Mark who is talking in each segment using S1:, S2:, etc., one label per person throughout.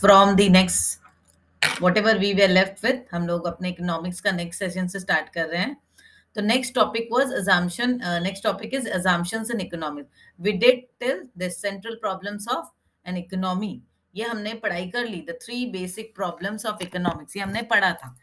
S1: From the next whatever we we left with हम लोग अपने इकोनॉमिक्स का नेक्स्ट सेशन से स्टार्ट कर रहे हैं। तो next topic was assumption uh, next topic is assumptions in economics we did till the central problems of an ये हमने पढ़ाई कर ली the three basic problems of economics ये हमने पढ़ा था।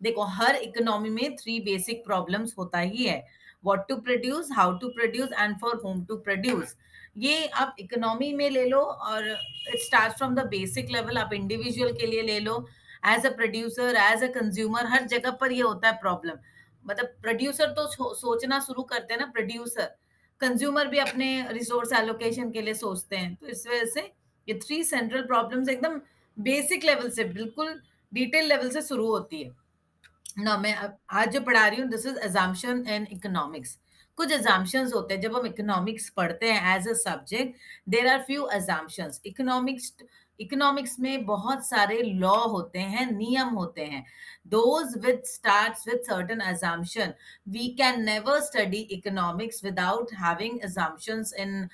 S1: देखो हर इकोनॉमी में थ्री बेसिक प्रॉब्लम्स होता ही है। What to produce how to produce and for whom to produce ये आप इकोनॉमी में ले लो और it start from the basic level आप इंडिविजुअल के लिए ले लो as a producer as a consumer हर जगह पर ये होता है प्रॉब्लम मतलब प्रोड्यूसर तो सोचना शुरू करते हैं ना प्रोड्यूसर कंज्यूमर भी अपने रिसोर्स एलोकेशन के लिए सोचते हैं तो इस वजह से ये थ्री सेंट्रल प्रॉब्लम्स एकदम बेसिक लेवल से, बिल्कुल डिटेल लेवल से शुरू होती है. ना मैं आज जो पढ़ा रही हूँ this is assumption in economics कुछ एजाम्पन्स होते हैं, जब हम इकोनॉमिक्स पढ़ते हैं as a subject there are few assumptions economics economics में बहुत सारे लॉ होते हैं, नियम होते हैं। Those with start with certain assumption we can never study economics without having assumptions in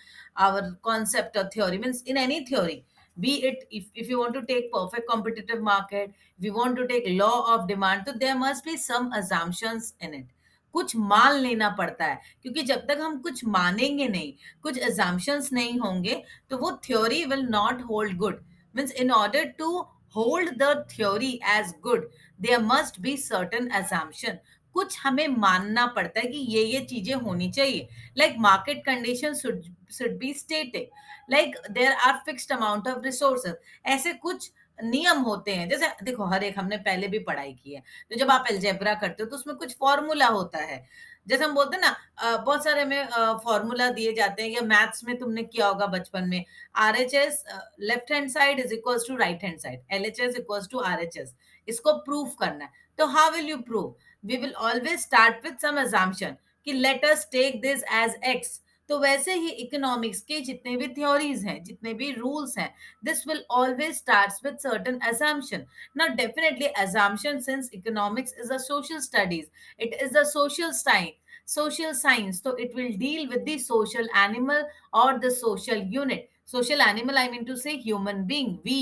S1: our concept of theory means in any theory be it if if you want to take perfect competitive market we want to take law of demand तो there must be some assumptions in it कुछ मान लेना पड़ता है, क्योंकि जब तक हम कुछ मानेंगे नहीं, कुछ assumptions नहीं होंगे तो वो theory will not hold good means in order to hold the theory as good, there must be certain assumption. कुछ हमें मानना पड़ता है कि ये ये चीज़ें होनी चाहिए। Like market condition should be static like there are fixed amount of resources ऐसे कुछ नियम होते हैं। जैसे देखो, हर एक हमने पहले भी पढ़ाई की है। तो जब आप एल्जेब्रा करते हो तो उसमें कुछ फॉर्मूला होता है। जैसे हम बोलते हैं ना बहुत सारे में फॉर्मूला दिए जाते हैं या मैथ्स में तुमने किया होगा बचपन में। R H S left hand side is equal to right hand side. L H S equal to R H S इसको प्रूफ करना है। तो how will you prove? We will always start with some कि let us take this as X. तो वैसे ही economics के जितने भी थ्योरीज हैं, जितने भी रूल्स हैं this will always start with certain assumption ना definitely assumption since economics is a social studies it is a social science social science तो it will deal with the social animal और the social unit social animal I mean to say human being we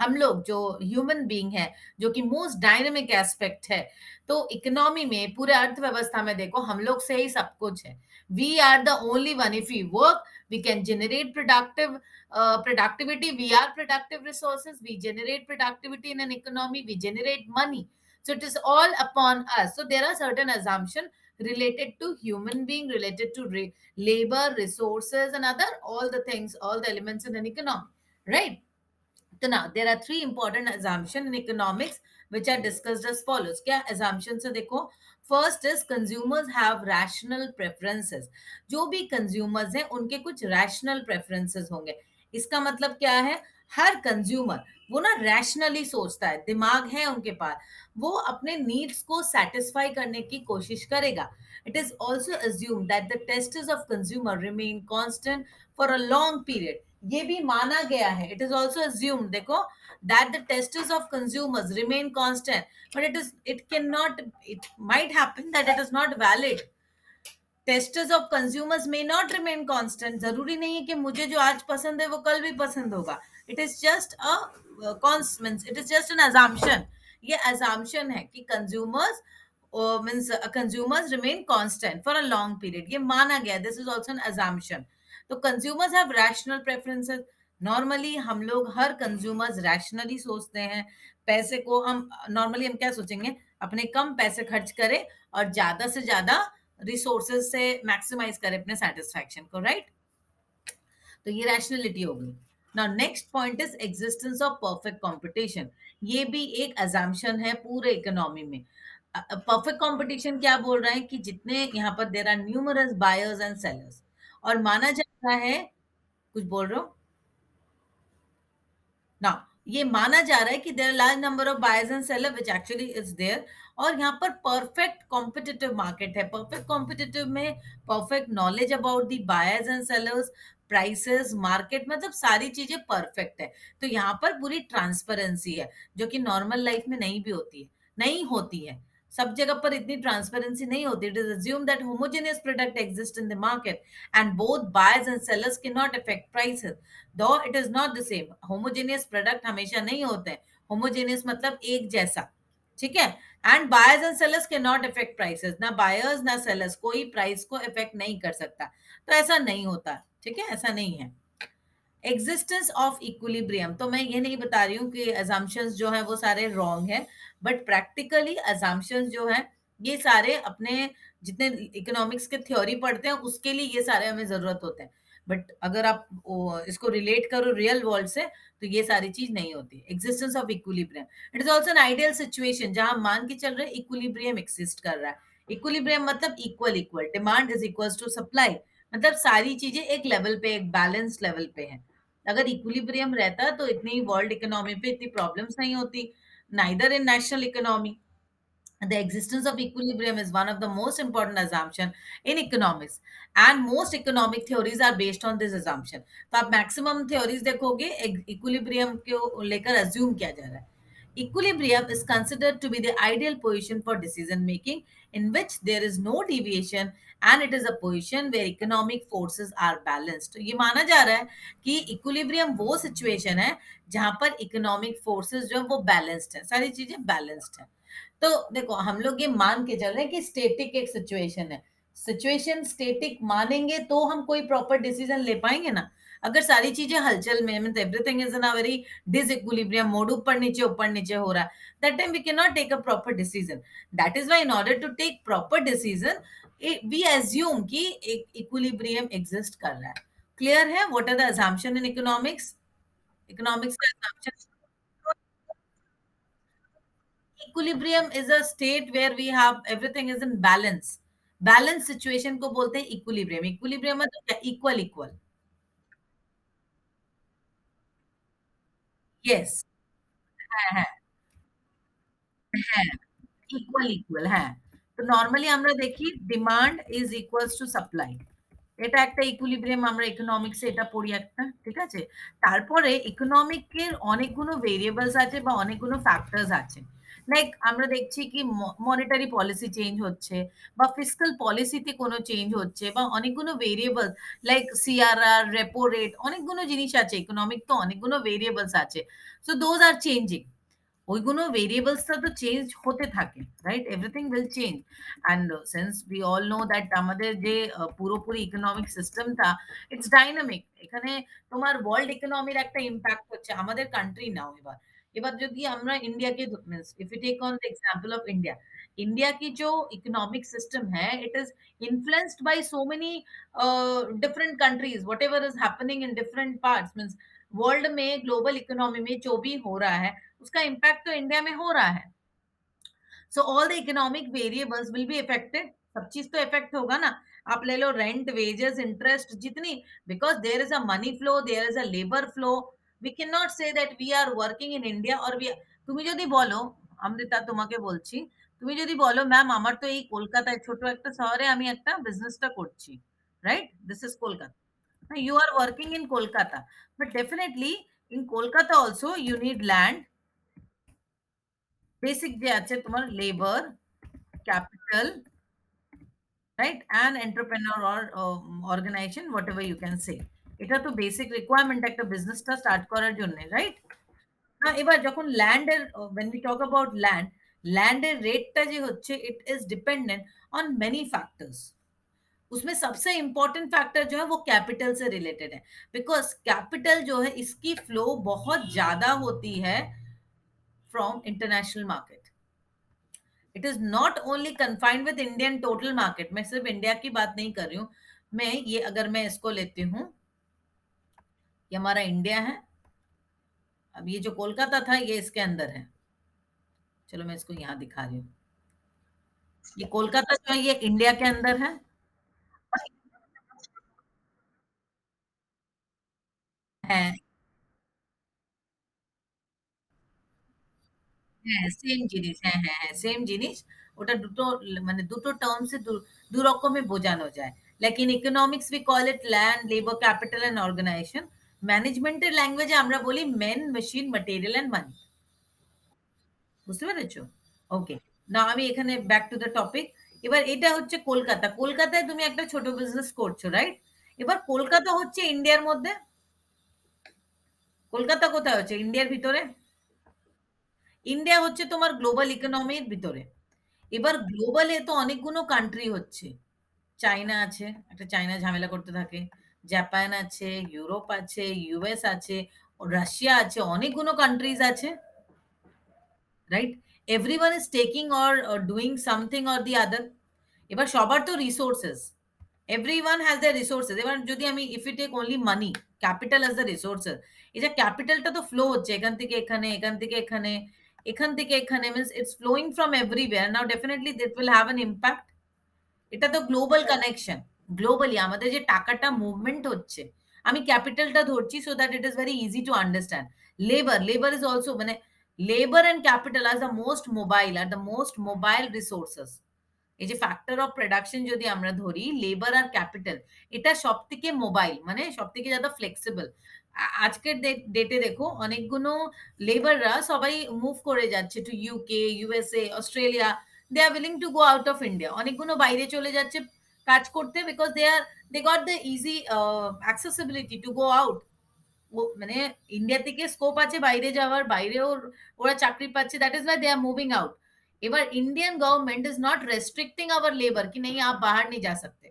S1: हम लोग जो human being है, जो कि most dynamic aspect है तो इकोनॉमी में, पूरे अर्थव्यवस्था में देखो, हम लोग से ही सब कुछ है। We are the only one if you work we can generate productive productivity we are productive resource we generate productivity in an economy we generate money so it is all upon us so there are certain assumption related to human being related to re- labor, resources, and other, all the things, all the elements in an economy तो ना there are three important assumption in economics which are discussed as follows क्या assumption से देखो? First is consumers have rational preferences जो भी consumers हैं, उनके कुछ रैशनल प्रेफरेंसेस होंगे। इसका मतलब क्या है? हर कंज्यूमर वो ना रैशनली सोचता है, दिमाग है उनके पास, वो अपने नीड्स को सेटिस्फाई करने की कोशिश करेगा। It is also assume that the taste of consumer remain constant for a long period ये भी माना गया है। इट इज़ ऑल्सो अज्यूम देखो that the tastes of consumers remain constant but it is it can not it might happen that it is not valid tastes of consumers may not remain constant ज़रूरी नहीं है कि मुझे जो आज पसंद है, वो कल भी पसंद होगा। It is just a constant it is just an assumption ये अजाम्पशन है कि consumers means consumers remain constant for a long period ये माना गया this is also an assumption तो consumers have rational preferences normally हम लोग हर कंज्यूमर्स रैशनली सोचते हैं, पैसे को हम नॉर्मली हम क्या सोचेंगे? अपने कम पैसे खर्च करें और ज़्यादा से ज़्यादा रिसोर्सेज से मैक्सिमाइज करें अपने सेटिस्फैक्शन को राइट right? तो ये रैशनलिटी होगी। Now next point is existence of perfect competition ये भी एक अजाम्पशन है पूरे इकोनॉमी में। परफेक्ट कंपटीशन क्या बोल रहे हैं कि जितने यहाँ पर there are numerous buyers and sellers और माना जाता है, कुछ बोल रहे हो? ना ये माना जा रहा है कि there large number of buyers and seller which actually is there और यहाँ पर परफेक्ट कॉम्पिटिटिव मार्केट है। परफेक्ट कॉम्पिटिटिव में perfect knowledge about the buyers and sellers prices market मतलब सारी चीज़ें परफेक्ट है। तो यहाँ पर पूरी ट्रांसपेरेंसी है, जो कि नॉर्मल लाइफ में नहीं भी होती है, नहीं होती है। सब जगह पर इतनी ट्रांसपेरेंसी नहीं होती। It is assume that homogeneous product exist in the market and both buyers and sellers can not affect prices though it is not the same homogeneous product हमेशा नहीं होते हैं। होमोजेनियस मतलब एक जैसा। ठीक है? एंड बायर्स एंड सेलर्स के नॉट इफ़ेक्ट प्राइसेस ना बायर्स ना सेलर्स कोई प्राइस को इफ़ेक्ट नहीं कर सकता। तो ऐसा नहीं होता। ठीक है? ऐसा नहीं है। एग्जिस्टेंस ऑफ़ इक्विलिब्रियम तो मैं ये नहीं बता रही हूँ कि एजम्पन्स जो है वो सारे रॉन्ग है बट प्रैक्टिकली एजम्पन्स जो है, ये सारे अपने जितने इकोनॉमिक्स के थ्योरी पढ़ते हैं, उसके लिए ये सारे हमें ज़रूरत होते हैं। बट अगर आप इसको रिलेट करो रियल वर्ल्ड से तो ये सारी चीज़ नहीं होती। Existence of equilibrium it is also an ideal situation जहाँ मान के चल रहे इक्विलिब्रियम एक्सिस्ट कर रहा है। इक्विलिब्रियम मतलब equal equal demand is equal to supply मतलब सारी चीज़ें एक लेवल पे, एक बैलेंस लेवल पे है। अगर इक्विलिब्रियम रहता तो इतनी वर्ल्ड इकोनॉमी पे इतनी प्रॉब्लम्स नहीं होती neither in national economy the existence of equilibrium is one of the most important assumption in economics and most economic theories are based on this assumption तो आप मैक्सिमम थ्योरीज देखोगे equilibrium को लेकर assume किया जा रहा है। Equilibrium is considered to be the ideal position for decision making in which there is no deviation and it is a position where economic forces are balanced तो ये माना जा रहा है कि equilibrium वो situation है जहाँ पर economic forces है वो balanced है सारी चीज़ें balanced है तो देखो हम लोग ये मान के चल रहे हैं कि स्टेटिक एक सिचुएशन है सिचुएशन स्टेटिक मानेंगे तो हम कोई प्रॉपर डिसीज़न ले पाएँगे ना? अगर सारी चीज़ें हलचल में mean everything is in a very disequilibrium mode ऊपर नीचे ऊपर नीचे हो रहा है that time we can not take a proper decision that is why in order to take proper decision we assume कि एक इक्विलिब्रियम एग्जिस्ट कर रहा है। क्लियर है? What are the assumption in economics economics का assumption equilibrium is a state where we have everything is in balance. balance situation को बोलते हैं equilibrium equilibrium मतलब क्या equal equal yes হ্যাঁ হ্যাঁ হ্যাঁ equal equal হ্যাঁ তো নর্মালি আমরা দেখি demand is equals to supply এটা একটা ইকুলিব্রিয়াম আমরা ইকোনমিক্সে এটা পড়ি একটা, ঠিক আছে? তারপরে ইকোনমিকের অনেকগুলো ভেরিয়েবলস আছে বা অনেকগুলো ফ্যাক্টরস আছে। লাইক আমরা দেখছি কি মনিটারি পলিসি চেঞ্জ হচ্ছে বা ফিজিক্যাল পলিসিতে কোনো চেঞ্জ হচ্ছে বা অনেকগুলো variable like CRR repo rate অনেকগুলো জিনিস আছে ইকোনমিক তো অনেকগুলো ভেরিয়েবলস আছে। সো দোজ আর চেঞ্জিং ওইগুলো ভেরিয়েবলসটা তো চেঞ্জ হতে থাকে right everything will change and since we all know that আমাদের যে পুরোপুরি ইকোনমিক সিস্টেমটা ইটস ডাইনামিক এখানে তোমার ওয়ার্ল্ড ইকোনমির একটা ইম্প্যাক্ট হচ্ছে আমাদের কান্ট্রি নাও এবার এবার যদি আমরা ইন্ডিয়াকে means if you take on the example of India India की जो इकोनॉमिक सिस्टम है it is influenced by so many different countries whatever is happening in different parts means world में ग्लोबल इकोनॉमी में जो भी हो रहा है उसका इम्पैक्ट तो इंडिया में हो रहा है so all the economic variables will be affected सब चीज तो इफेक्ट होगा ना आप ले लो रेंट वेजेस इंटरेस्ट जितनी because there is a money flow there is a labour flow we cannot say that we are working in India or we তুমি যদি বলো অমৃতা তোমাকে বলছি তুমি যদি বলো ম্যাম আমার তো এই কলকাতায় ছোট একটা শহরে আমি একটা বিজনেসটা করছি right this is Kolkata you are working in Kolkata but definitely in Kolkata also you need land basic যে আছে তোমার labour capital right and entrepreneur or organisation what you can say এটা তো বেসিক রিকোয়ারমেন্ট একটা বিজনেসটা start করার জন্য right না এবার যখন ল্যান্ডের when we talk about land ল্যান্ডের রেটটা যে হচ্ছে it is dependent on many factors उसमें सबसे इंपॉर्टेंट फैक्टर जो है वो कैपिटल से रिलेटेड है बिकॉज कैपिटल जो है इसकी फ्लो बहुत ज्यादा होती है from international market it is not only confined with Indian total market मैं सिर्फ़ इंडिया की बात नहीं कर रही हूँ। मैं ये अगर मैं इसको लेती हूँ, ये हमारा इंडिया है। अब ये जो कोलकाता था, ये इसके अंदर है। चलो मैं इसको यहाँ दिखा रही हूँ। ये कोलकाता जो है, ये इंडिया के अंदर है। হ্যাঁ হ্যাঁ সেম জিনিস হ্যাঁ হ্যাঁ হ্যাঁ সেম জিনিস। ওটা দুটো মানে দুটো টার্মসে দু রকমে বোঝানো যায়। Like in economics we call it land labour capital and organisation ম্যানেজমেন্টের ল্যাঙ্গুয়েজে আমরা বলি men machine material and money বুঝতে পেরেছ? ওকে না আমি এখানে ব্যাক টু দ্য টপিক এবার এটা হচ্ছে কলকাতা। কলকাতায় তুমি একটা ছোট বিজনেস করছ রাইট এবার কলকাতা হচ্ছে ইন্ডিয়ার মধ্যে। কলকাতা কোথায় হচ্ছে? ইন্ডিয়ার ভিতরে? ইন্ডিয়া হচ্ছে তোমার গ্লোবাল ইকোনমির ভিতরে। এবার গ্লোবালে তো অনেকগুলো কান্ট্রি হচ্ছে। চায়না আছে, একটা চায়না ঝামেলা করতে থাকে। জাপান আছে ইউরোপ আছে ইউএস আছে রাশিয়া আছে অনেকগুলো কান্ট্রিজ আছে। Right everyone is taking or doing something or the other এবার সবার তো resources everyone has the resources এবার যদি আমি if you take only money capital as the resources এই যে ক্যাপিটালটা তো ফ্লো হচ্ছে। এখান থেকে এখানে, এখান থেকে এখানে। এখান থেকে এখানে means it's flowing from everywhere now definitely it will have an impact এটা তো গ্লোবাল কানেকশন গ্লোবালি আমাদের যে টাকাটা মুভমেন্ট হচ্ছে আমি ক্যাপিটালটা ধরছি so that it is very easy to understand labour labour is also মানে labour and capital are the most mobile are the most mobile resources এই যে ফ্যাক্টর অফ প্রোডাকশন যদি আমরা ধরি লেবার আর ক্যাপিটাল এটা সব থেকে মোবাইল মানে সব থেকে যারা ফ্লেক্সিবল আজকের ডেটে দেখো অনেকগুলো লেবাররা সবাই মুভ করে যাচ্ছে to UK USA Australia they are willing to go out of India অনেকগুলো বাইরে চলে যাচ্ছে কাজ করতে because they are they got the easy accessibility to go out মানে ইন্ডিয়া থেকে স্কোপ আছে বাইরে যাওয়ার বাইরেও ওরা চাকরি পাচ্ছে that is why they are moving out এবার Indian government is not restricting our labour कि नहीं आप बाहर नहीं जा सकते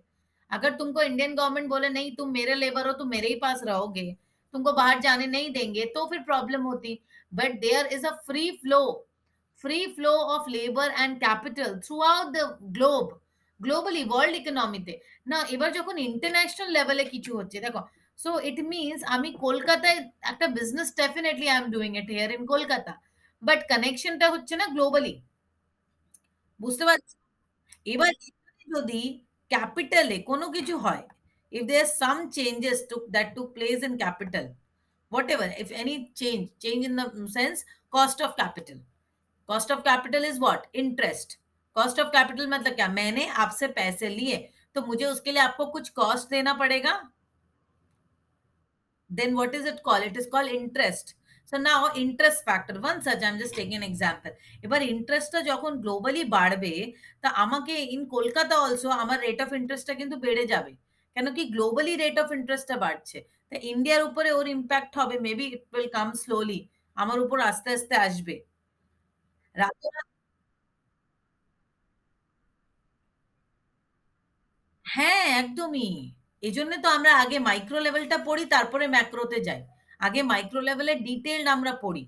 S1: अगर तुमको इंडियन गवर्नमेंट बोले नहीं तुम मेरे लेबर हो तुम मेरे ही पास रहोगे तुमको बाहर जाने नहीं देंगे तो फिर प्रॉब्लम होती but there is a free flow free flow of labour and capital throughout the globe globally world ইকোনমিতে না এবার যখন ইন্টারন্যাশনাল লেভেলে কিছু হচ্ছে দেখো সো ইট মিনস আমি কলকাতায় একটা business definitely I am doing it here in Kolkata but কানেকশনটা হচ্ছে না গ্লোবালি বুঝতে পারছি এবার যদি ক্যাপিটালে কোনো কিছু হয় if there's some changes took that took place in capital whatever if any change change in the sense cost of capital cost of capital is what interest cost of capital मतलब क्या मैंने आपसे पैसे लिए तो मुझे उसके लिए आपको कुछ कॉस्ट देना पड़ेगा then what is it called it is called interest so now interest factor one such i'm just taking an example এবার ইন্টারেস্টটা যখন গ্লোবালি বাড়বে তা আমাকে ইন কলকাতা অলসো আমার রেট অফ ইন্টারেস্টটা কিন্তু বেড়ে যাবে কেন কি গ্লোবালি রেট অফ ইন্টারেস্টটা বাড়ছে। তা ইন্ডিয়ার উপরে ওর ইম্প্যাক্ট হবে maybe it will come slowly আমার উপর আস্তে আস্তে আসবে। হ্যাঁ একদমই। এই জন্য তো আমরা আগে মাইক্রো লেভেলটা পড়ি, তারপরে ম্যাক্রোতে যাই। আগে মাইক্রো লেভেলে ডিটেলড আমরা পড়ি।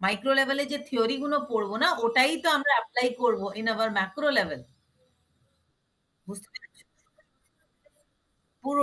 S1: মাইক্রো লেভেলে যে থিওরি গুলো পড়ব না, ওটাই তো আমরা অ্যাপ্লাই করব ইন আওয়ার ম্যাক্রো লেভেল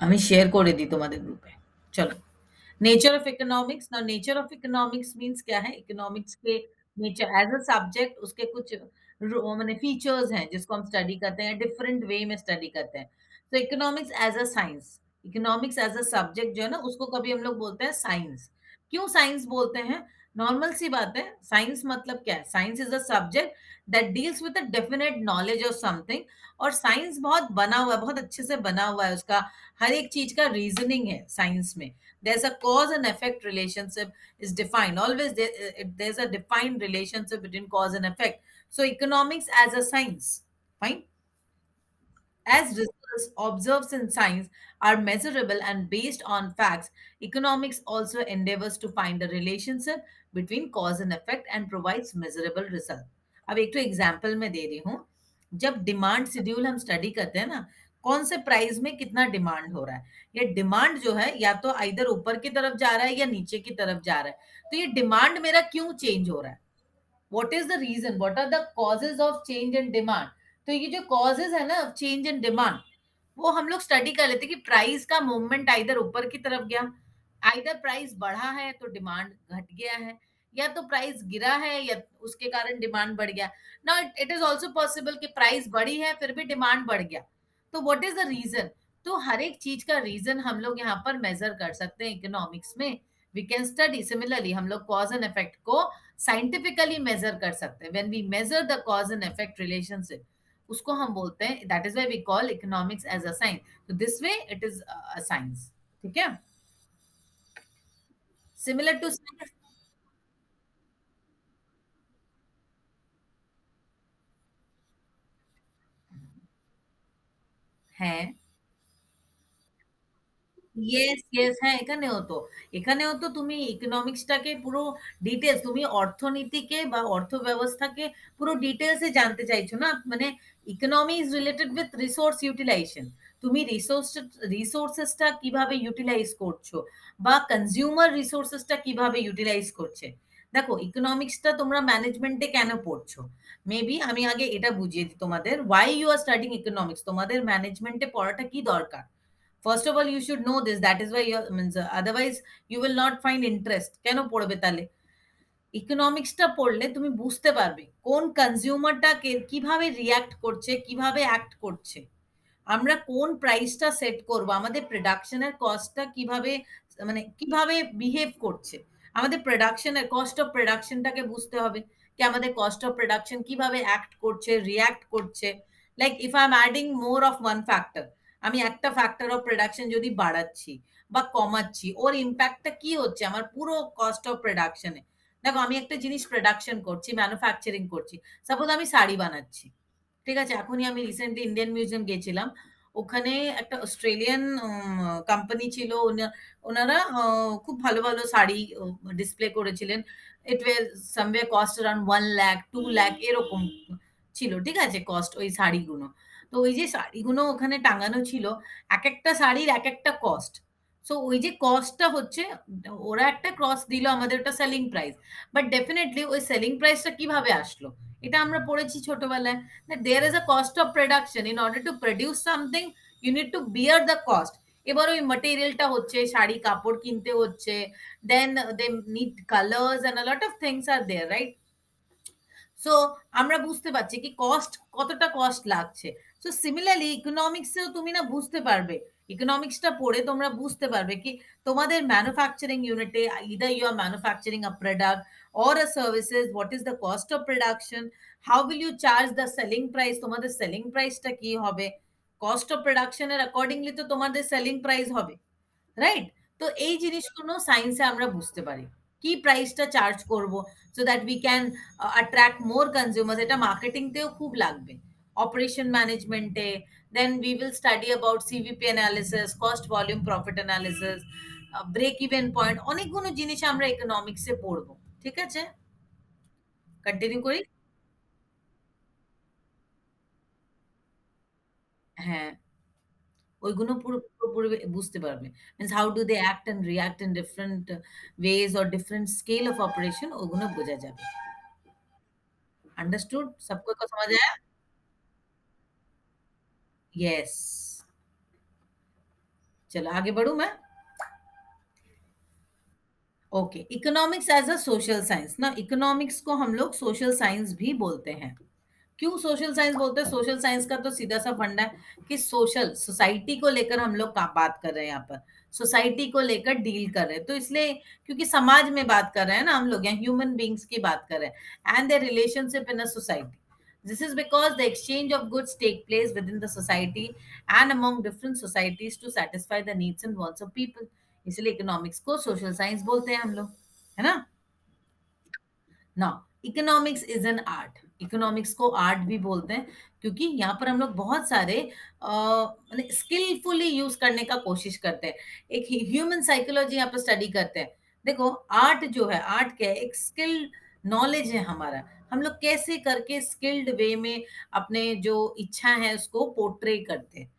S1: আমি শেয়ার করে দিই তোমাদের গ্রুপে চলো नेचर ऑफ इकोनॉमिक्स ना नेचर ऑफ इकोनॉमिक्स मींस क्या है इकोनॉमिक्स के नेचर एज अ सब्जेक्ट उसके कुछ मैंने फीचर्स हैं जिसको हम स्टडी करते हैं डिफरेंट वे में स्टडी करते हैं तो economics as a science economics as a subject जो है ना उसको कभी हम लोग बोलते हैं साइंस क्यों साइंस बोलते हैं नॉर्मल सी बात है साइंस मतलब क्या है? Science is a subject that deals with a definite knowledge of something और साइंस बहुत बना हुआ है, बहुत अच्छे से बना हुआ है उसका। हर एक चीज़ का रीजनिंग है साइंस में। There is a cause and effect relationship is defined always there is a defined relationship between cause and effect so economics as a science fine as research observe in science are measurable and based on facts economics also endeavours to find the relationship between cause and effect and provides measurable result. अब एक तो example मैं दे रही हूँ। जब demand schedule हम study करते हैं ना, कौन से प्राइस में कितना डिमांड हो रहा है? ये डिमांड जो है, या तो इधर ऊपर की तरफ़ जा रहा है या नीचे की तरफ़ जा रहा है। तो ये डिमांड मेरा क्यों चेंज हो रहा है? What is the reason what are the causes of change in demand तो ये जो कॉजेज है ना चेंज इन डिमांड वो हम लोग स्टडी कर लेते कि प्राइस का मूवमेंट इधर ऊपर की तरफ़ गया। इधर प्राइस बढ़ा है तो डिमांड घट गया है, या तो प्राइस गिरा है, या उसके कारण डिमांड बढ़ गया। ना इट इज़ ऑल्सो पॉसिबल कि प्राइस बढ़ी है, फिर भी डिमांड बढ़ गया। तो व्हाट इज़ द रीजन तो हर एक चीज़ का रीजन हम लोग यहाँ पर मेजर कर सकते हैं इकोनॉमिक्स में। वी कैन स्टडी सिमिलरली हम लोग कॉज एंड इफ़ेक्ट को साइंटिफिकली मेजर कर सकते हैं। When we measure the cause and effect relationship उसको हम बोलते हैं that is why we call economics as a science तो this way it is a science ठीक है? similar to হ্যাঁ ইয়েস ইয়েস হ্যাঁ এখানেও তো এখানেও তো তুমি ইকোনমিক্সটাকে পুরো ডিটেলস তুমি অর্থনীতিকে বা অর্থব্যবস্থাকে পুরো ডিটেলসে জানতে চাইছো না মানে economy is related with resource utilisation তুমি রিসোর্স রিসোর্সেসটা কীভাবে ইউটিলাইজ করছ বা কনজিউমার রিসোর্সেসটা কীভাবে ইউটিলাইজ করছে। দেখো ইকোনমিক্সটা তোমরা ম্যানেজমেন্টে কেন পড়ছো? মেবি আমি আগে এটা বুঝিয়ে দিই তোমাদের। Why you are studying economics? তোমাদের ম্যানেজমেন্টে পড়াটা কি দরকার? First of all you should know this that is why means otherwise you will not find interest কেন পড়বে তাহলে ইকোনমিক্সটা পড়লে তুমি বুঝতে পারবে কোন কনজিউমারটা কীভাবে রিয়াক্ট করছে, কীভাবে অ্যাক্ট করছে আমরা কোন প্রাইসটা সেট করব? আমাদের প্রোডাকশনের কস্টটা কীভাবে মানে কীভাবে বিহেভ করছে? আমাদের প্রোডাকশনের কস্ট অফ প্রোডাকশনটাকে বুঝতে হবে। কি আমাদের কস্ট অফ প্রোডাকশন কীভাবে অ্যাক্ট করছে রিয়াক্ট করছে? Like if I am adding more of one factor আমি একটা ফ্যাক্টর অফ প্রোডাকশন যদি বাড়াচ্ছি বা কমাচ্ছি, ওর ইম্প্যাক্টটা কি হচ্ছে? আমার পুরো কস্ট অফ প্রোডাকশনে দেখো, আমি একটা জিনিস প্রোডাকশন করছি ম্যানুফ্যাকচারিং করছি। সাপোজ আমি শাড়ি বানাচ্ছি। ঠিক আছে? এখনই আমি রিসেন্টলি ইন্ডিয়ান মিউজিয়াম গেছিলাম। ওখানে একটা অস্ট্রেলিয়ান কোম্পানি ছিল। ওনারা খুব ভালো ভালো শাড়ি ডিসপ্লে করেছিলেন। It way someway cost around one lakh two lakh এরকম ছিল ঠিক আছে? কস্ট ওই শাড়িগুলো। তো ওই যে শাড়িগুলো ওখানে টাঙানো ছিল এক একটা শাড়ির এক একটা কস্ট সো ওই যে কস্টটা হচ্ছে, ওরা একটা ক্রস দিল আমাদের ওটা সেলিং প্রাইস বাট ডেফিনেটলি ওই সেলিং প্রাইসটা কীভাবে আসলো? এটা আমরা পড়েছি ছোটবেলায় there is a cost of production in order to produce something you need to bear the cost এবার ওই মেটেরিয়ালটা হচ্ছে, শাড়ি, কাপড় কিনতে হচ্ছে then they need colours and lot of things R there right so আমরা বুঝতে পারছি কি কস্ট কতটা কস্ট লাগছে। সো সিমিলারলি ইকোনমিক্সেও তুমি না বুঝতে পারবে ইকোনমিক্সটা পড়ে তোমরা বুঝতে পারবে কি তোমাদের ম্যানুফ্যাকচারিং ইউনিটে either you are manufacturing a product or a services what is the cost of production how will you charge the selling price তোমাদের selling priceটা কি হবে cost of production এর accordingly তো তোমাদের selling price হবে রাইট তো এই জিনিসগুলো সায়েন্সে আমরা বুঝতে পারি কি প্রাইসটা চার্জ করব so that we can attract more consumers এটা মার্কেটিংতেও খুব লাগবে অপারেশন ম্যানেজমেন্টে then we will study about cvp analysis cost volume profit analysis break even point অনেকগুলো জিনিস আমরা ইকোনমিক্সে পড়বো ঠিক আছে কন্টিনিউ করি হ্যাঁ ওইগুলো পুরো পুরোপুরি বুঝতে পারবে means how do they act and react in different ways or different scale of operation ওগুলো বোঝা যাবে अंडरस्टूड सबको समझ आया यस चलो, आगे बढ़ू मैं? Okay economics as a social science ना इकोनॉमिक्स को हम लोग सोशल साइंस भी बोलते हैं। क्यों सोशल साइंस बोलते हैं? सोशल साइंस का तो सीधा सा फंडा है कि सोशल सोसाइटी को लेकर हम लोग बात कर रहे हैं यहाँ पर? सोसाइटी को लेकर डील कर रहे हैं। तो इसलिए, क्योंकि समाज में बात कर रहे हैं ना हम लोग यहाँ ह्यूमन बींग्स की बात कर रहे हैं and the relationship in a society This is because the exchange of goods take place within the society and among different societies to satisfy the needs and wants of people. इसलिए economics को social science बोलते हैं हम लोग, है ना? ना economics is an art economics को आर्ट भी बोलते हैं, क्योंकि यहाँ पर हम लोग बहुत सारे स्किलफुली यूज़ करने का कोशिश करते हैं। एक ह्यूमन साइकोलॉजी यहाँ पर स्टडी करते हैं। देखो आर्ट जो है आर्ट क्या है? एक स्किल नॉलेज है हमारा। हम लोग कैसे करके स्किल्ड वे में अपने जो इच्छा है उसको पोर्ट्रे करते हैं?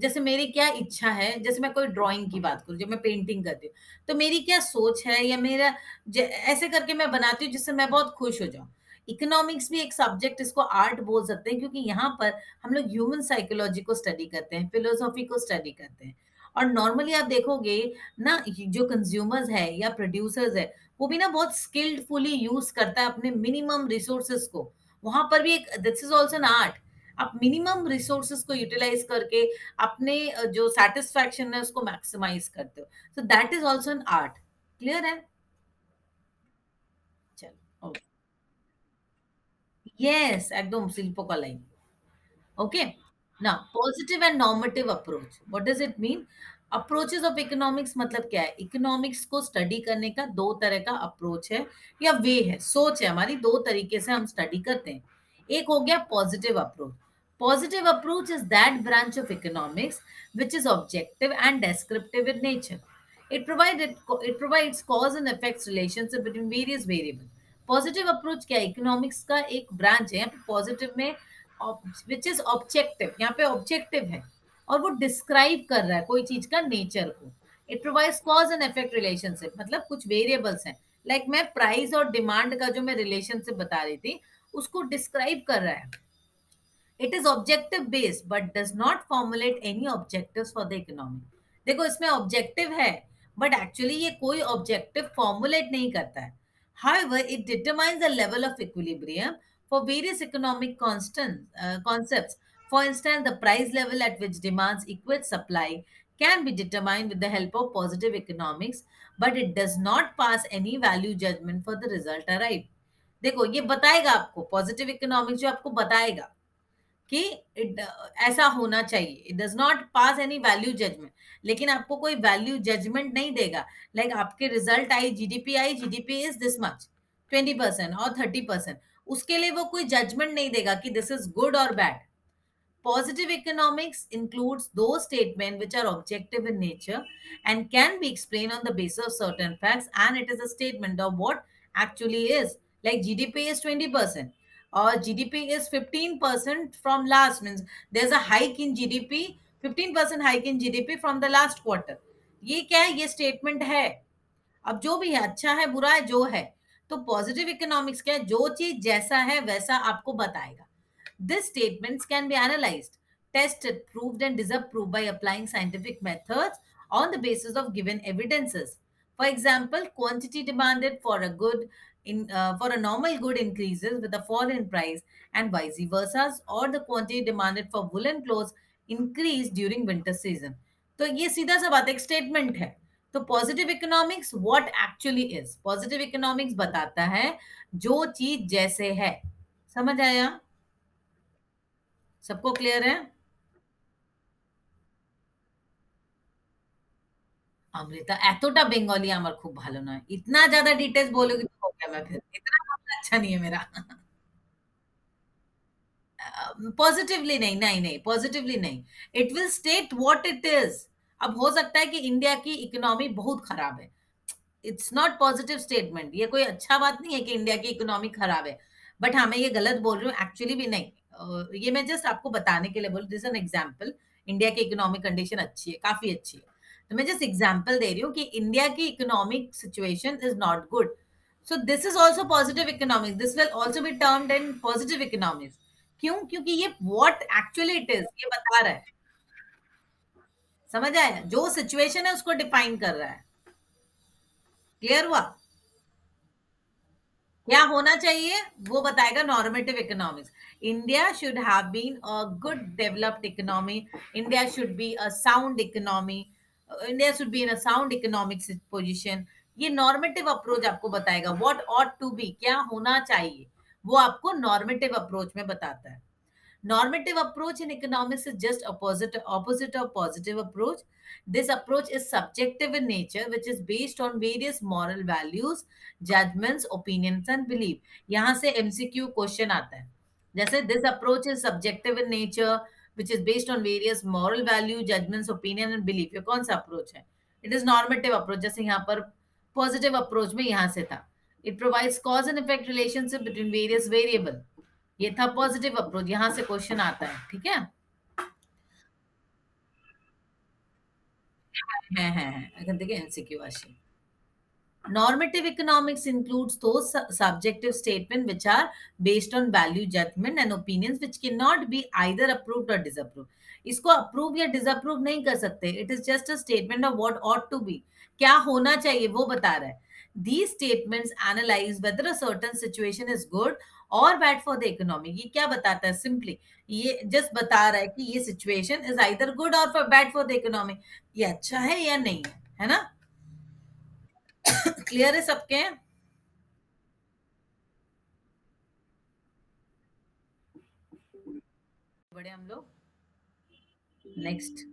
S1: जैसे मेरी क्या इच्छा है? जैसे मैं कोई ड्राइंग की बात करूँ, जब मैं पेंटिंग करती हूँ तो मेरी क्या सोच है या मेरा ऐसे करके मैं बनाती हूँ जिससे मैं बहुत खुश हो जाऊँ? इकोनॉमिक्स भी एक सब्जेक्ट इसको आर्ट बोल सकते हैं क्योंकि यहाँ पर हम लोग ह्यूमन साइकोलॉजी को स्टडी करते हैं फिलोसॉफी को स्टडी करते हैं। और नॉर्मली आप देखोगे ना जो कंज्यूमर्स है या प्रोड्यूसर्स है वो भी ना बहुत स्किल्डफुली यूज़ करता है अपने मिनिमम रिसोर्सेस को वहाँ पर भी एक this is also an art आप मिनिमम रिसोर्सेस को यूटिलाइज करके अपने जो सेटिस्फैक्शन है उसको मैक्सिमाइज करते हो so that is also an art clear है चलो यस एकदम शिल्पकला Okay. Now, positive and normative approach. What does it mean? Approaches of economics मतलब क्या है? इकोनॉमिक्स को स्टडी करने का दो तरह का अप्रोच है या वे है। सोच है हमारी, दो तरीके से हम स्टडी करते हैं। एक हो गया positive approach positive approach is that branch of economics which is objective and descriptive in nature it provided it provides cause and effects relationship between various variables. Positive approach क्या है? इकोनॉमिक्स का एक branch है। Positive में विच is objective यहाँ पे objective है। और वो डिस्क्राइब कर रहा है कोई चीज़ का नेचर को। It provides cause and effect relationship मतलब कुछ वेरिएबल्स हैं। लाइक like मैं प्राइस और डिमांड का जो मैं रिलेशनशिप बता रही थी उसको डिस्क्राइब कर रहा है। It is objective based but does not formulate any objective for the economy देखो इसमें ऑब्जेक्टिव है बट एक्चुअली ये कोई ऑब्जेक्टिव फॉर्मुलेट नहीं करता है। However, it determines the level of equilibrium for various economic constant, uh, concepts. For instance, the price level at which demands equate supply can be determined with the help of positive economics, but it does not pass any value judgment for the result arrived. देखो ये बताएगा आपको positive economics जो आपको बताएगा कि it, ऐसा होना चाहिए it does not pass any value judgement लेकिन आपको कोई वैल्यू जजमेंट नहीं देगा लाइक like आपके result I GDP I GDP is this much twenty percent और थर्टी परसेंट उसके लिए वो कोई जजमेंट नहीं देगा कि दिस इज़ गुड और bad Positive economics includes those statements which are objective in nature and can be explained on the basis of certain facts, and it is a statement of what actually is. Like GDP is 20%, or GDP is 15% from last, means there's a hike in GDP, 15% hike in GDP from the last quarter. ये क्या है ये statement है अब जो भी है अच्छा है बुरा है जो है तो पॉजिटिव इकोनॉमिक्स क्या है जो चीज़ जैसा है वैसा आपको बताएगा These statements can be analyzed, tested, proved, and disapproved by applying scientific methods on the basis of given evidences. For example, quantity demanded for a good in uh, for a normal good increases with a fall in price, and vice versa, or the quantity demanded for woolen clothes increase during winter season. तो ये सीधा सा बात एक statement है तो positive economics what actually is positive economics बताता है जो चीज जैसे है समझ आया सबको क्लियर है অমৃতা এতটা বেঙ্গলি আমার খুব ভালো নয় इतना ज्यादा डिटेल्स बोलोगे तो हो गया मैं फिर इतना अच्छा नहीं है मेरा पॉजिटिवली नहीं नहीं नहीं पॉजिटिवली नहीं it will state what it is अब हो सकता है कि इंडिया की इकोनॉमी बहुत खराब है इट्स नॉट पॉजिटिव स्टेटमेंट ये कोई अच्छा बात नहीं है कि इंडिया की इकोनॉमी खराब है बट हाँ मैं ये गलत बोल रही हूँ एक्चुअली भी नहीं ये मैं जस्ट आपको बताने के लिए बोल दिस एन एग्ज़ाम्पल इंडिया की इकोनॉमिक कंडीशन अच्छी है, काफ़ी अच्छी है। तो मैं जस्ट एग्ज़ाम्पल दे रही हूँ कि इंडिया की economic situation is not good so this is also positive economics this will also be termed in positive economics क्यों? क्योंकि ये व्हाट एक्चुअली इट इज़ ये बता रहा है। समझ आया? जो सिचुएशन है उसको डिफाइन कर रहा है। क्लियर हुआ? क्या होना चाहिए? वो बताएगा normative economics India should have been a good developed economy India should be a sound economy India should be in a sound economic position ये नॉर्मेटिव अप्रोच आपको बताएगा. वॉट ऑट टू बी क्या होना चाहिए? वो आपको नॉर्मेटिव अप्रोच में बताता है। Normative approach in economics is just opposite opposite of positive approach this approach is subjective in nature which is based on various moral values judgments opinions and belief यहाँ से MCQ question आता है जैसे this approach is subjective in nature which is based on various moral value judgments opinion and belief ये कौन सा approach है it is normative approach जैसे यहाँ पर positive approach में यहाँ से था it provides cause and effect relationship between various variable ये था पॉजिटिव अप्रोच यहाँ से क्वेश्चन आता है, ठीक है? नॉर्मेटिव इकोनॉमिक्स इंक्लूड्स दो subjective statement which are based on value judgement and opinion which can not be either approve और डिसअप्रूव इसको अप्रूव या डिसअप्रूव नहीं कर सकते। It is just a statement of what ought to be क्या होना चाहिए वो बता रहा है। The statements analyse whether a certain situation is good or bad for the economy ये क्या बताता है? सिंपली ये जस्ट बता रहा है कि ये सिचुएशन इज़ आइदर गुड और बैड फॉर द इकोनॉमी ये अच्छा है या नहीं है? है ना? क्लियर है सबके? बड़े हम लोग। Next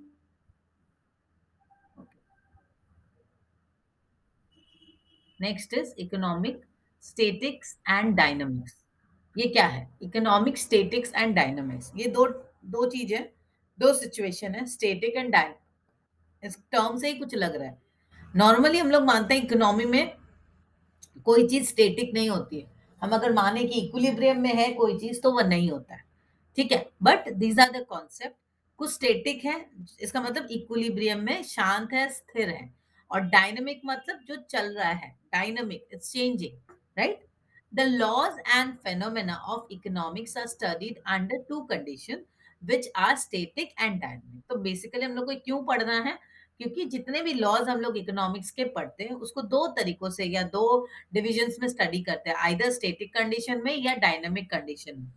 S1: next is economic statics and dynamics ये क्या है? इकोनॉमिक स्टेटिक्स एंड डायनामिक्स ये दो दो चीज़, दो सिचुएशन है स्टेटिक एंड इस टर्म से ही कुछ लग रहा है। नॉर्मली हम लोग मानते हैं इकोनॉमी में कोई चीज़ स्टेटिक नहीं होती है। हम अगर माने कि इक्विलिब्रियम में है कोई चीज़ तो वह नहीं होता है। ठीक है? But these are the concept कुछ स्टेटिक है, इसका मतलब इक्विलिब्रियम में शांत है, स्थिर है। और डायनेमिक मतलब जो चल रहा है dynamic it's changing right the laws and phenomena of economics are studied under two condition which are static and dynamic तो बेसिकली हम लोग को क्यों पढ़ना है? क्योंकि जितने भी लॉज हम लोग इकोनॉमिक्स के पढ़ते हैं, उसको दो तरीकों से या दो डिविजन्स में स्टडी करते हैं आइदर स्टेटिक कंडीशन में या डायनेमिक कंडीशन में।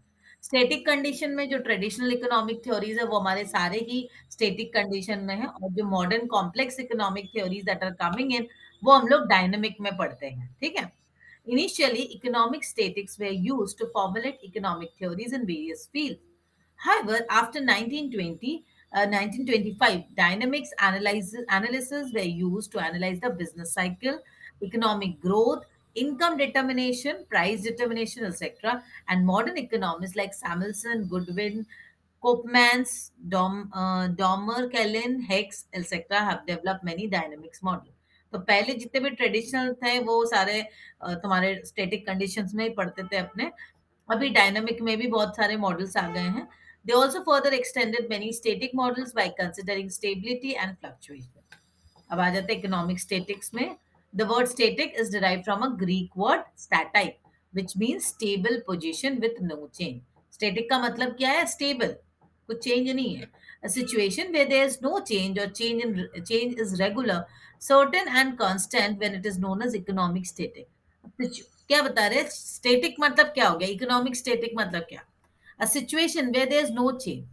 S1: स्टेटिक कंडीशन में जो ट्रेडिशनल इकोनॉमिक थ्योरीज है, वो हमारे सारे ही स्टेटिक कंडीशन में है और जो modern complex economic theories that are coming in वो हम लोग डायनेमिक में पढ़ते हैं, ठीक है? Initially, economic statics were used to formulate economic theories in various fields. However, after 1920, uh, 1925, dynamics analysis, analysis were used to analyze the business cycle, economic growth, income determination, price determination, etc. And modern economists like Samuelson, Goodwin, Kopmans, Dom, uh, Hicks, etc. have developed many dynamics models. तो पहले जितने भी traditional थे, वो सारे तुम्हारे static conditions में ही पढ़ते थे अपने। अभी डायनामिक में भी बहुत सारे मॉडल्स आ गए हैं। They also further extended many static models by considering stability and fluctuation अब आ जाते हैं इकोनॉमिक स्टेटिक्स में। The word static is derive from a Greek word statike which mean stable position with no change static का मतलब क्या है? Stable कुछ चेंज नहीं है। Situation way there is no change और change in change is regular certain and constant when it is known as economic static. क्या बता रहे स्टेटिक मतलब क्या हो गया? इकोनॉमिक स्टेटिक मतलब क्या? A situation where there is no change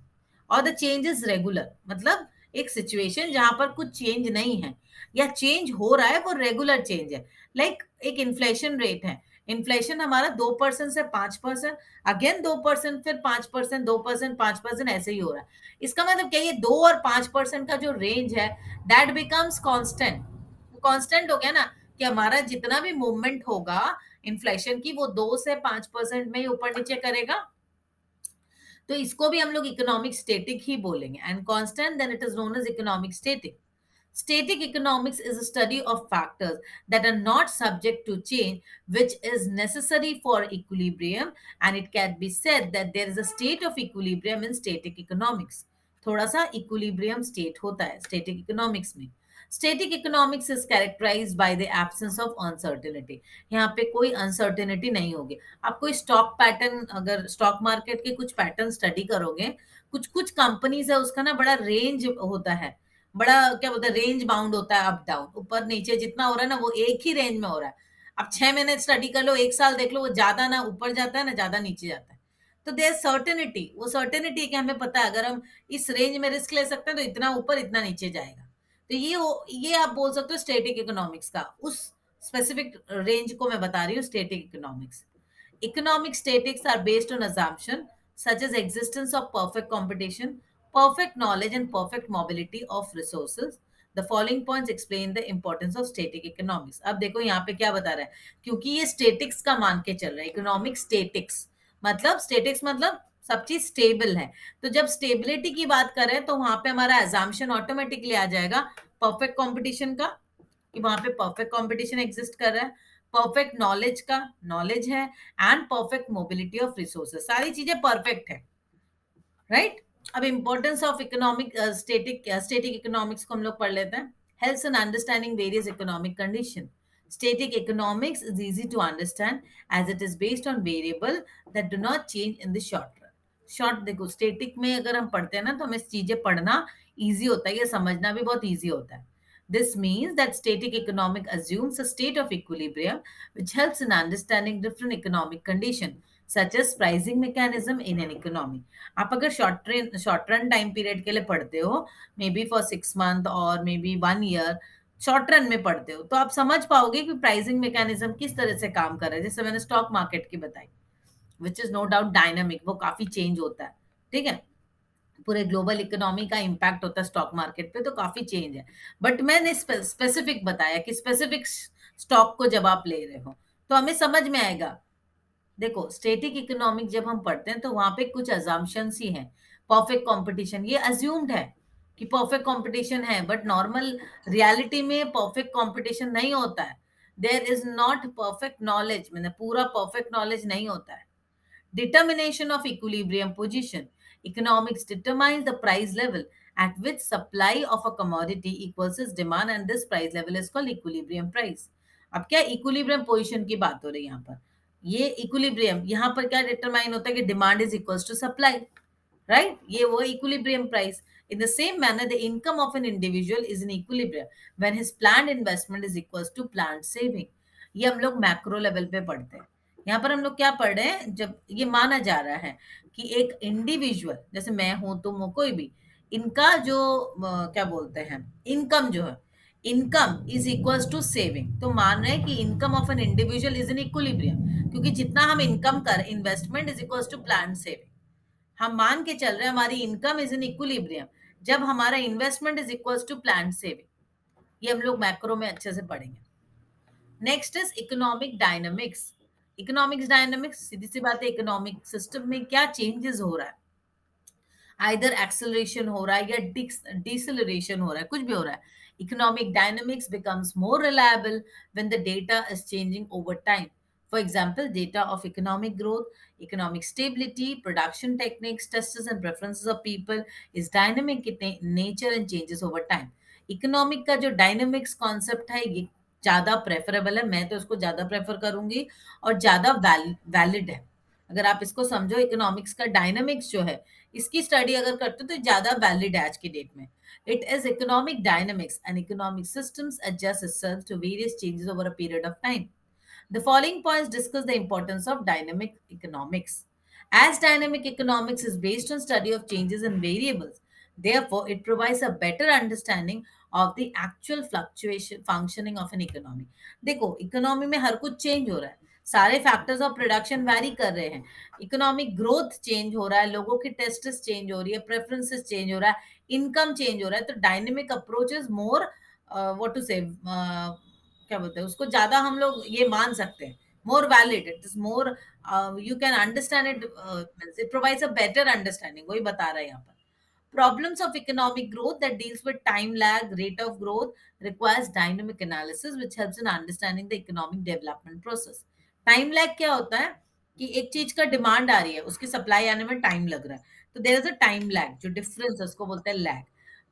S1: और द चेंज इज़ रेगुलर मतलब एक सिचुएशन जहाँ पर कुछ चेंज नहीं है। या चेंज हो रहा है वो रेगुलर चेंज है। लाइक like, एक इन्फ्लेशन रेट है। इन्फ्लेशन हमारा दो परसेंट से पाँच परसेंट अगेन दो परसेंट, फिर पाँच परसेंट, दो परसेंट, पाँच परसेंट ऐसे ही हो रहा है। इसका मतलब क्या, ये दो और पाँच परसेंट का जो रेंज है दैट बिकम्स कॉन्स्टेंट कॉन्स्टेंट हो गया ना, कि हमारा जितना भी मूवमेंट होगा इन्फ्लेशन की, वो दो से पाँच परसेंट में ही ऊपर नीचे करेगा। तो इसको भी हम लोग इकोनॉमिक स्टेटिक ही बोलेंगे। And constant then it is known as economic static Static economics is a study of factors that are not subject to change, which is necessary for equilibrium, and it can be said that there is a state of equilibrium in static economics. थोड़ा सा equilibrium state होता है static economics में. Static economics is characterized by the absence of uncertainty. यहाँ पे कोई uncertainty नहीं होगी. आप कोई stock pattern अगर stock market के कुछ pattern study करोगे, कुछ कुछ companies है उसका ना बड़ा range होता है. बड़ा, क्या बोलते हैं रेंज बाउंड होता है अप डाउन ऊपर, नीचे जितना हो रहा है ना, वो एक ही रेंज में हो रहा है। अब छह महीने स्टडी कर लो, एक साल देख लो, वो ज़्यादा ना ऊपर जाता है, ना ज़्यादा नीचे जाता है। तो देर सर्टेनिटी वो सर्टेनिटी कि हमें पता है? अगर हम इस रेंज में रिस्क ले सकते हैं तो इतना ऊपर, इतना नीचे जाएगा। तो ये हो, ये आप बोल सकते हो स्टेटिक इकोनॉमिक्स का। उस स्पेसिफिक रेंज को मैं बता रही हूँ static economics economic statics are based on assumption such as existence of perfect competition perfect knowledge and perfect mobility of resources. The following points explain the importance of static economics. अब देखो यहाँ पे क्या बता रहा है क्योंकि ये स्टेटिक्स का मान के चल रहा है इकोनॉमिक स्टेटिक्स मतलब स्टेटिक्स मतलब सब चीज़ स्टेबल है तो जब स्टेबिलिटी की बात करें तो वहाँ पे हमारा एजाम्शन ऑटोमेटिकली आ जाएगा परफेक्ट कॉम्पिटिशन का, कि वहाँ पे परफेक्ट कॉम्पिटिशन एग्जिस्ट कर रहा है परफेक्ट नॉलेज का नॉलेज है and perfect mobility of resources सारी चीज़ें परफेक्ट है राइट right? अब importance of economic static static economics को हम लोग पढ़ लेते हैं। Health and understanding various economic condition static economics is easy to understand as it is based on variable that do not change in the short run short देखो static में अगर हम पढ़ते हैं ना तो हमें चीज़ें पढ़ना ईजी होता है या समझना भी बहुत ईजी होता है। This means that static economic assumes a state of equilibrium which helps in understanding different economic condition such as pricing mechanism in an economy. आप अगर short train short run time period के लिए पढ़ते हो may be for six month और maybe one year short run में पढ़ते हो तो आप समझ पाओगे कि प्राइसिंग मैकेनिज्म किस तरह से काम कर रहा है। जैसे मैंने स्टॉक मार्केट की बताई which is no doubt dynamic वो काफ़ी चेंज होता है, ठीक है? पूरे ग्लोबल इकोनॉमी का इम्पैक्ट होता है स्टॉक मार्केट पे तो काफ़ी चेंज है। बट मैंने स्पेसिफिक बताया कि स्पेसिफिक स्टॉक को जब आप ले रहे हो तो हमें समझ में आएगा देखो स्टेटिक इकोनॉमिक जब हम पढ़ते हैं तो वहाँ पे कुछ अजम्पन ही है। परफेक्ट कंपटीशन ये अज्यूम्ड है कि परफेक्ट कंपटीशन है बट नॉर्मल रियलिटी में परफेक्ट कंपटीशन नहीं होता है। There is not perfect knowledge मैंने पूरा परफेक्ट नॉलेज नहीं होता है। Determination of equilibrium position Economics determines the price level at which supply of a commodity equals its demand and this price level is called equilibrium price. अब क्या equilibrium position की बात हो रही है यहाँ पर? ये इक्विलिब्रियम यहाँ पर क्या डिटरमाइन होता है कि demand is equals to supply right ये वो equilibrium price in the same manner, the income of an individual is in equilibrium when his planned investment is equals to planned saving. ये हम लोग मैक्रो लेवल पे पढ़ते हैं। यहाँ पर हम लोग क्या पढ़ रहे हैं? जब ये माना जा रहा है कि एक इंडिविजुअल जैसे मैं हूँ, तुम हो, कोई भी, इनका जो क्या बोलते हैं इनकम जो है income is equal to saving तो मान रहे हैं कि income of an individual is in equilibrium क्योंकि जितना हम इनकम कर investment is equal to plan saving हम मान के चल रहे हैं, हमारी इनकम इज़ इन इक्विलिब्रियम जब हमारा investment is equal to plan saving ये हम लोग मैक्रो में अच्छे से पढ़ेंगे। Next is economic dynamics economics dynamics सीधी सी बात है इकोनॉमिक सिस्टम में क्या चेंजेस हो रहा है? आइदर एक्सेलरेशन हो रहा है या डिसलरेशन हो रहा है, कुछ भी हो रहा है। Economic dynamics becomes more reliable when the data is changing over time for example data of economic growth economic stability production techniques tests and preferences of people is dynamic in nature and changes over time economic का जो dynamics concept है ये ज़्यादा preferable है मैं तो इसको ज़्यादा प्रेफर करूँगी और ज़्यादा वैलिड है अगर आप इसको समझो इकोनॉमिक्स का डायनामिक्स जो है इसकी स्टडी अगर करते हो तो ज़्यादा वैलिड है आज की डेट में It is economic dynamics and economic systems adjust itself to various changes over a period of time. The following points discuss the importance of dynamic economics. As dynamic economics is based on study of changes in variables, therefore it provides a better understanding of the actual fluctuation functioning of an economy देखो economy में हर कुछ change हो रहा है सारे factors of production vary कर रहे हैं इकोनॉमिक ग्रोथ चेंज हो रहा है लोगों की टेस्टेस चेंज हो रही है प्रेफरेंसेस चेंज हो रहा है इनकम चेंज हो रहा है तो डायनेमिक अप्रोच इज़ मोर वो टू से क्या बोलते हैं, उसको ज़्यादा हम लोग ये मान सकते हैं more valid it is more you can understand it it provides a better understanding वही बता रहा है यहाँ पर। Problems of economic growth that deals with time lag rate of growth requires dynamic analysis which helps in understanding the economic development process time lag क्या होता है कि एक चीज़ का डिमांड आ रही है, उसकी सप्लाई आने में टाइम लग रहा है। तो there is a time lag जो डिफरेंस है, उसको बोलते हैं लैग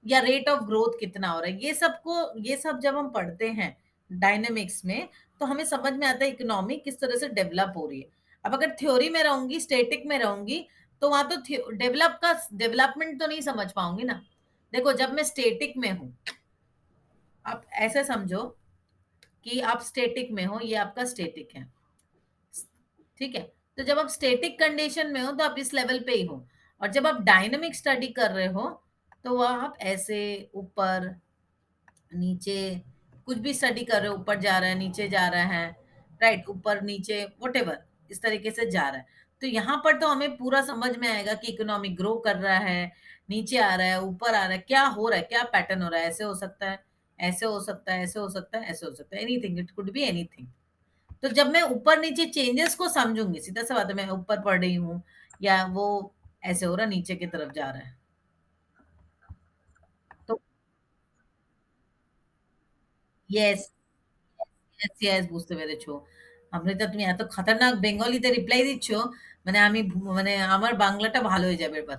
S1: या रेट ऑफ़ ग्रोथ कितना हो रहा है? ये सबको, ये सब जब हम पढ़ते हैं डायनेमिक्स में तो हमें समझ में आता है इकोनॉमी किस तरह से डेवलप हो रही है. अब अगर थ्योरी में रहूँगी स्टेटिक में रहूँगी तो वहाँ तो डेवलप का डेवलपमेंट तो नहीं समझ पाऊँगी ना. देखो, जब मैं स्टेटिक में हूँ, आप ऐसे समझो कि आप स्टेटिक में हो, ये आपका स्टेटिक है. ठीक है? तो जब आप स्टेटिक कंडीशन में हो तो आप इस लेवल पे ही हो. और जब आप डायनेमिक स्टडी कर रहे हो तो वह आप ऐसे ऊपर, नीचे, कुछ भी स्टडी कर रहे हो, ऊपर जा रहा है, नीचे जा रहा है राइट ऊपर, नीचे वट इस तरीके से जा रहा है। तो यहाँ पर तो हमें पूरा समझ में आएगा कि इकोनॉमी ग्रो कर रहा है, नीचे आ रहा है, ऊपर आ रहा है, क्या हो रहा है, क्या पैटर्न हो रहा है, ऐसे हो सकता है, ऐसे हो सकता है, ऐसे हो सकता है, ऐसे हो सकता है anything it could be anything तो जब मैं ऊपर नीचे चेंजेस को समझूँगी, सीधा सा बात है, मैं ऊपर पढ़ रही हूँ, या वो ऐसे हो रहा नीचे की तरफ जा रहा है तो यस यस यस বুঝতে পেরেছো তো তুমি এত খতরনাক বেঙ্গলিতে রিপ্লাই দিচ্ছ মানে আমি মানে আমার বাংলাটা ভালো হয়ে যাবে এবার